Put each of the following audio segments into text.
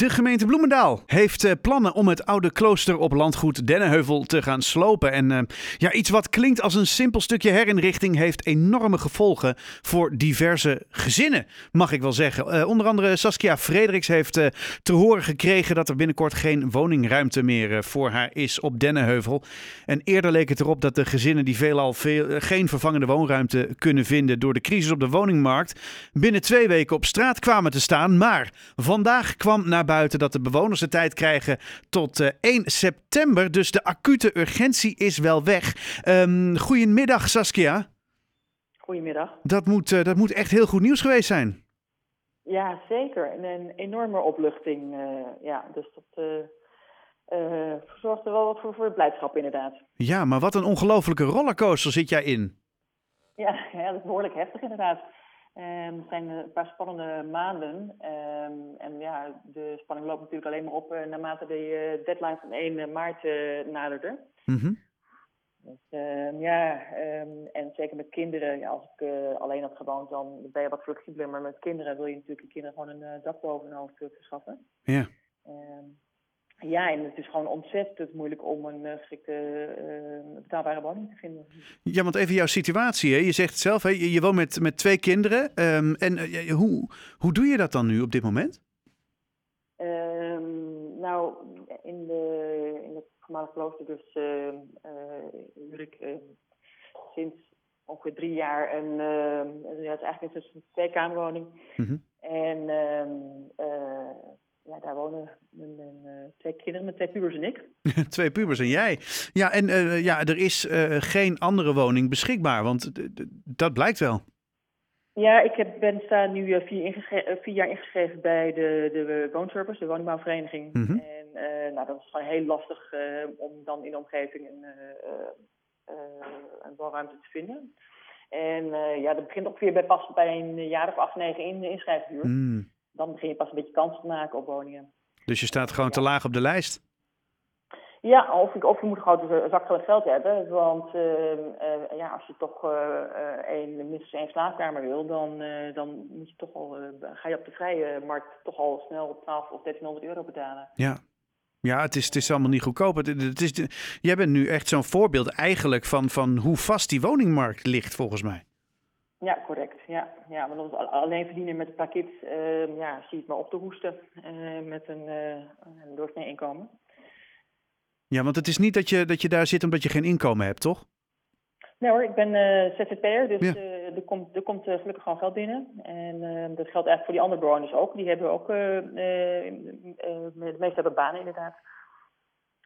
De gemeente Bloemendaal heeft uh, plannen om het oude klooster op landgoed Dennenheuvel te gaan slopen. En uh, ja, iets wat klinkt als een simpel stukje herinrichting heeft enorme gevolgen voor diverse gezinnen, mag ik wel zeggen. Uh, onder andere Saskia Frederiks heeft te horen gekregen dat er binnenkort geen woningruimte meer voor haar is op Dennenheuvel. En eerder leek het erop dat de gezinnen die veelal veel, geen vervangende woonruimte kunnen vinden door de crisis op de woningmarkt binnen twee weken op straat kwamen te staan. Maar vandaag kwam naar buiten dat de bewoners de tijd krijgen tot uh, eh, 1 september. Dus de acute urgentie is wel weg. Um, goedemiddag Saskia. Goedemiddag. Dat moet, uh, dat moet echt heel goed nieuws geweest zijn. Ja, zeker. En een enorme opluchting. Uh, ja, dus dat zorgt er wel wat voor, voor blijdschap inderdaad. Ja, maar wat een ongelofelijke rollercoaster zit jij in. Ja, ja, dat is behoorlijk heftig inderdaad. Um, het zijn een paar spannende maanden. Um, en ja, de spanning loopt natuurlijk alleen maar op uh, naarmate de uh, deadline van 1 maart uh, naderde. Mm -hmm. dus, uh, ja, um, en zeker met kinderen. Ja, als ik alleen had gewoond, dan ben je wat flexibeler. Maar met kinderen wil je natuurlijk de kinderen gewoon een dak boven hun hoofd verschaffen. Ja. Ja, en het is gewoon ontzettend moeilijk om een uh, geschikte uh, betaalbare woning te vinden. Ja, want even jouw situatie. Hè? Je zegt het zelf, hè? Je, je woont met, met twee kinderen. Um, en uh, hoe, hoe doe je dat dan nu op dit moment? Um, nou, in, de, in het voormalige klooster dus huur ik sinds ongeveer drie jaar een, ja, het is eigenlijk een tweekamerwoning. Mm -hmm. En ja, daar wonen mijn, mijn uh, twee kinderen, mijn twee pubers en ik. twee pubers en jij. Ja, en uh, ja, er is uh, geen andere woning beschikbaar, want dat blijkt wel. Ja, ik heb, ben sta nu vier, vier, jaar ingeschreven bij de, de woonservice, de woningbouwvereniging. Mm -hmm. En nou, dat is gewoon heel lastig om dan in de omgeving een, een woonruimte te vinden. En ja, dat begint ongeveer bij pas bij een jaar of acht, negen in de inschrijfduur. Mm dan begin je pas een beetje kans te maken op woningen. Dus je staat gewoon te laag op de lijst? Ja, of, of je moet gewoon een zak van geld hebben. Want uh, uh, ja, als je toch uh, een, minstens één slaapkamer wil, dan, dan moet je toch al, ga je op de vrije markt toch al snel op 12 of 1300 euro betalen. Ja, ja, het is, het is allemaal niet goedkoop. Het, het is jij bent nu echt zo'n voorbeeld eigenlijk van, van hoe vast die woningmarkt ligt, volgens mij. Ja, correct. Ja, ja want alleen verdienen met paar kids, uh, ja, zie je het maar op te hoesten uh, met een, uh, een doorsnee inkomen. Ja, want het is niet dat je, dat je daar zit omdat je geen inkomen hebt, toch? Nee hoor, ik ben ZZP'er, dus ja. er komt, er komt gelukkig gewoon geld binnen. En dat geldt eigenlijk voor die andere bewoners ook. Die hebben ook, de meeste hebben banen inderdaad.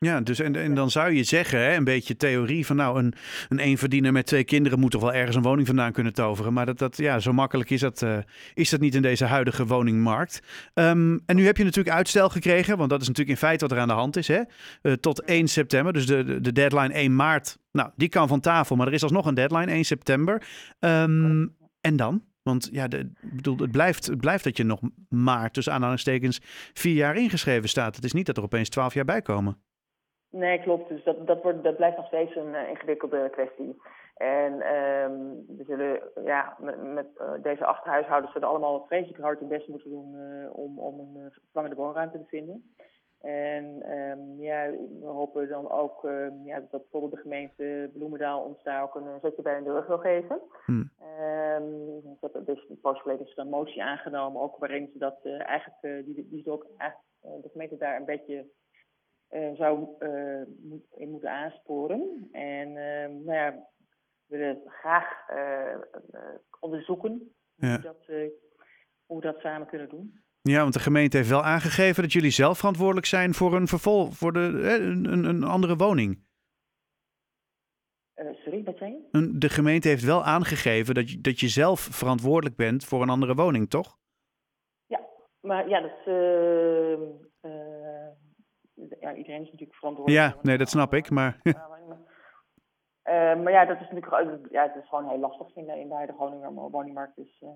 Ja, dus en, en dan zou je zeggen, hè, een beetje theorie van nou, een, een eenverdiener met twee kinderen moet toch wel ergens een woning vandaan kunnen toveren. Maar dat, dat, ja, zo makkelijk is dat, uh, is dat niet in deze huidige woningmarkt. Um, en nu heb je natuurlijk uitstel gekregen, want dat is natuurlijk in feite wat er aan de hand is. Hè? Uh, tot 1 september, dus de, de deadline 1 maart, nou, die kan van tafel, maar er is alsnog een deadline 1 september. Um, en dan? Want ja, de, bedoel, het, blijft, het blijft dat je nog maar tussen aanhalingstekens vier jaar ingeschreven staat. Het is niet dat er opeens twaalf jaar bij komen. Nee, klopt. Dus dat, dat, wordt, dat blijft nog steeds een uh, ingewikkelde kwestie. En um, we zullen ja, met, met uh, deze acht huishoudens zullen allemaal vreselijk hard hun best moeten doen uh, om, om een vervangende woonruimte te vinden. En um, ja, we hopen dan ook um, ja, dat bijvoorbeeld de gemeente Bloemendaal ons daar ook een zetje bij de deur wil geven. Hmm. Um, dat, dus een poos geleden is een motie aangenomen, ook waarin ze dat eigenlijk, die, die ook eigenlijk de gemeente daar een beetje zou uh, in moeten aansporen. En uh, nou ja, we willen graag onderzoeken ja. hoe, dat, hoe we dat samen kunnen doen. Ja, want de gemeente heeft wel aangegeven dat jullie zelf verantwoordelijk zijn voor een vervol, voor de, een, een andere woning. sorry, wat zei je? De gemeente heeft wel aangegeven dat je, dat je zelf verantwoordelijk bent voor een andere woning, toch? Ja, maar ja, dat ja, iedereen is natuurlijk verantwoordelijk. Ja, nee, dat snap ik, maar... Uh, maar ja, dat is natuurlijk ja, het is gewoon heel lastig in de, in de huidige Groninger woningmarkt. Dus, uh...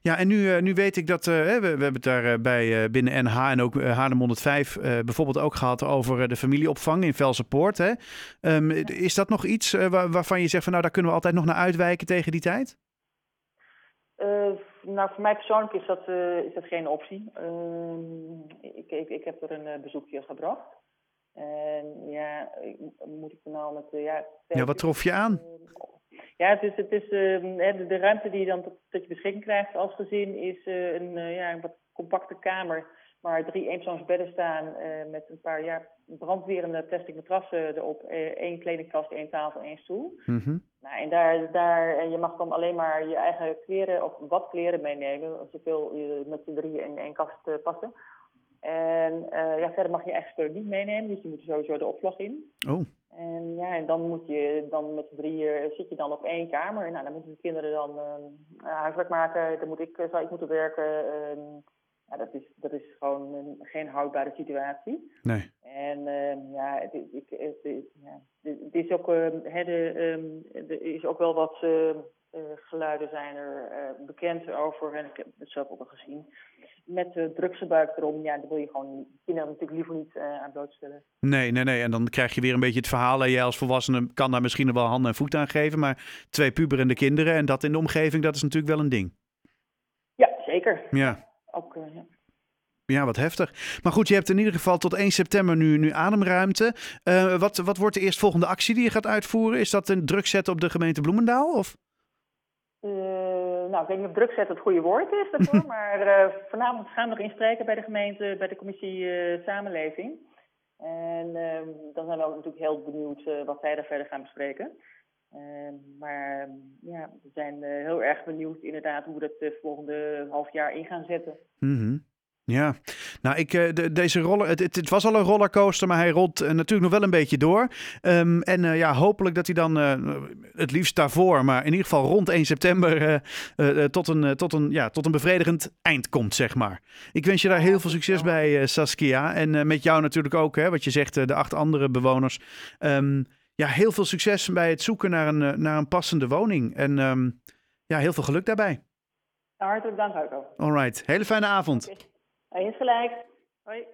Ja, en nu, uh, nu weet ik dat, we, we hebben het daar bij binnen NH en ook Haarlem 105 bijvoorbeeld ook gehad over de familieopvang in Velsenpoort. Hè? Um, ja. Is dat nog iets waar, waarvan je zegt van nou daar kunnen we altijd nog naar uitwijken tegen die tijd? nou, voor mij persoonlijk is dat, is dat geen optie. Ik, heb er een bezoekje gebracht. En ja, moet ik er nou met... ja, ja, wat trof je aan? Ja, het is, het is ehm, de, ruimte die je dan tot, tot je beschikking krijgt als gezin is een, ja, een wat compacte kamer waar drie eenpersoonsbedden staan met een paar ja, brandwerende plastic matrassen erop. Één kledingkast, één tafel, één stoel. Mm nou, en daar, daar, en je mag dan alleen maar je eigen kleren of wat kleren meenemen. Zoveel je met z'n drieën in één kast passen. En ja, verder mag je spullen niet meenemen, dus je moet sowieso de opslag in. Oh. En ja, en dan moet je dan met z'n drieën zit je dan op één kamer. Nou, dan moeten de kinderen dan huiswerk maken. Dan moet ik, zou ik moeten werken. Ehm, ja, dat, is, dat is gewoon een, geen houdbare situatie. Nee. En uh, ja, het, ik, het, het, ja, het is ook, uh, de, um, er is ook wel wat uh, geluiden zijn er bekend over, en ik heb het zelf ook al gezien. Met de drugsgebruik erom, ja, daar wil je gewoon kinderen natuurlijk liever niet aan blootstellen. Nee, nee, nee. En dan krijg je weer een beetje het verhaal. En jij als volwassene kan daar misschien wel handen en voet aan geven. Maar twee puberende kinderen en dat in de omgeving, dat is natuurlijk wel een ding. Ja, zeker. Ja ook. Ja. Ja, wat heftig. Maar goed, je hebt in ieder geval tot 1 september nu, nu ademruimte. Uh, wat, wat wordt de eerstvolgende actie die je gaat uitvoeren? Is dat een druk zetten op de gemeente Bloemendaal? Of? Uh, nou, ik weet niet of druk zetten het goede woord is daarvoor. maar vanavond gaan we nog inspreken bij de gemeente, bij de commissie Samenleving. En ehm, dan zijn we ook natuurlijk heel benieuwd wat zij daar verder gaan bespreken. Ehm, maar ja, we zijn heel erg benieuwd inderdaad hoe we dat het volgende half jaar in gaan zetten. Mm ja, nou, ik, eh, de, deze roller, het, het, was al een rollercoaster, maar hij rolt uh, natuurlijk nog wel een beetje door. Um, en uh, ja, hopelijk dat hij dan het liefst daarvoor, maar in ieder geval rond 1 september tot, een, tot, een, ja, tot een bevredigend eind komt, zeg maar. Ik wens je daar heel veel succes bij, Saskia. En met jou natuurlijk ook, hè, wat je zegt, de acht andere bewoners. Um, ja, heel veel succes bij het zoeken naar een, naar een passende woning. En um, ja, heel veel geluk daarbij. Hartelijk dank, Hugo. All right. Hele fijne avond. Okay. Eens gelijk. Hoi.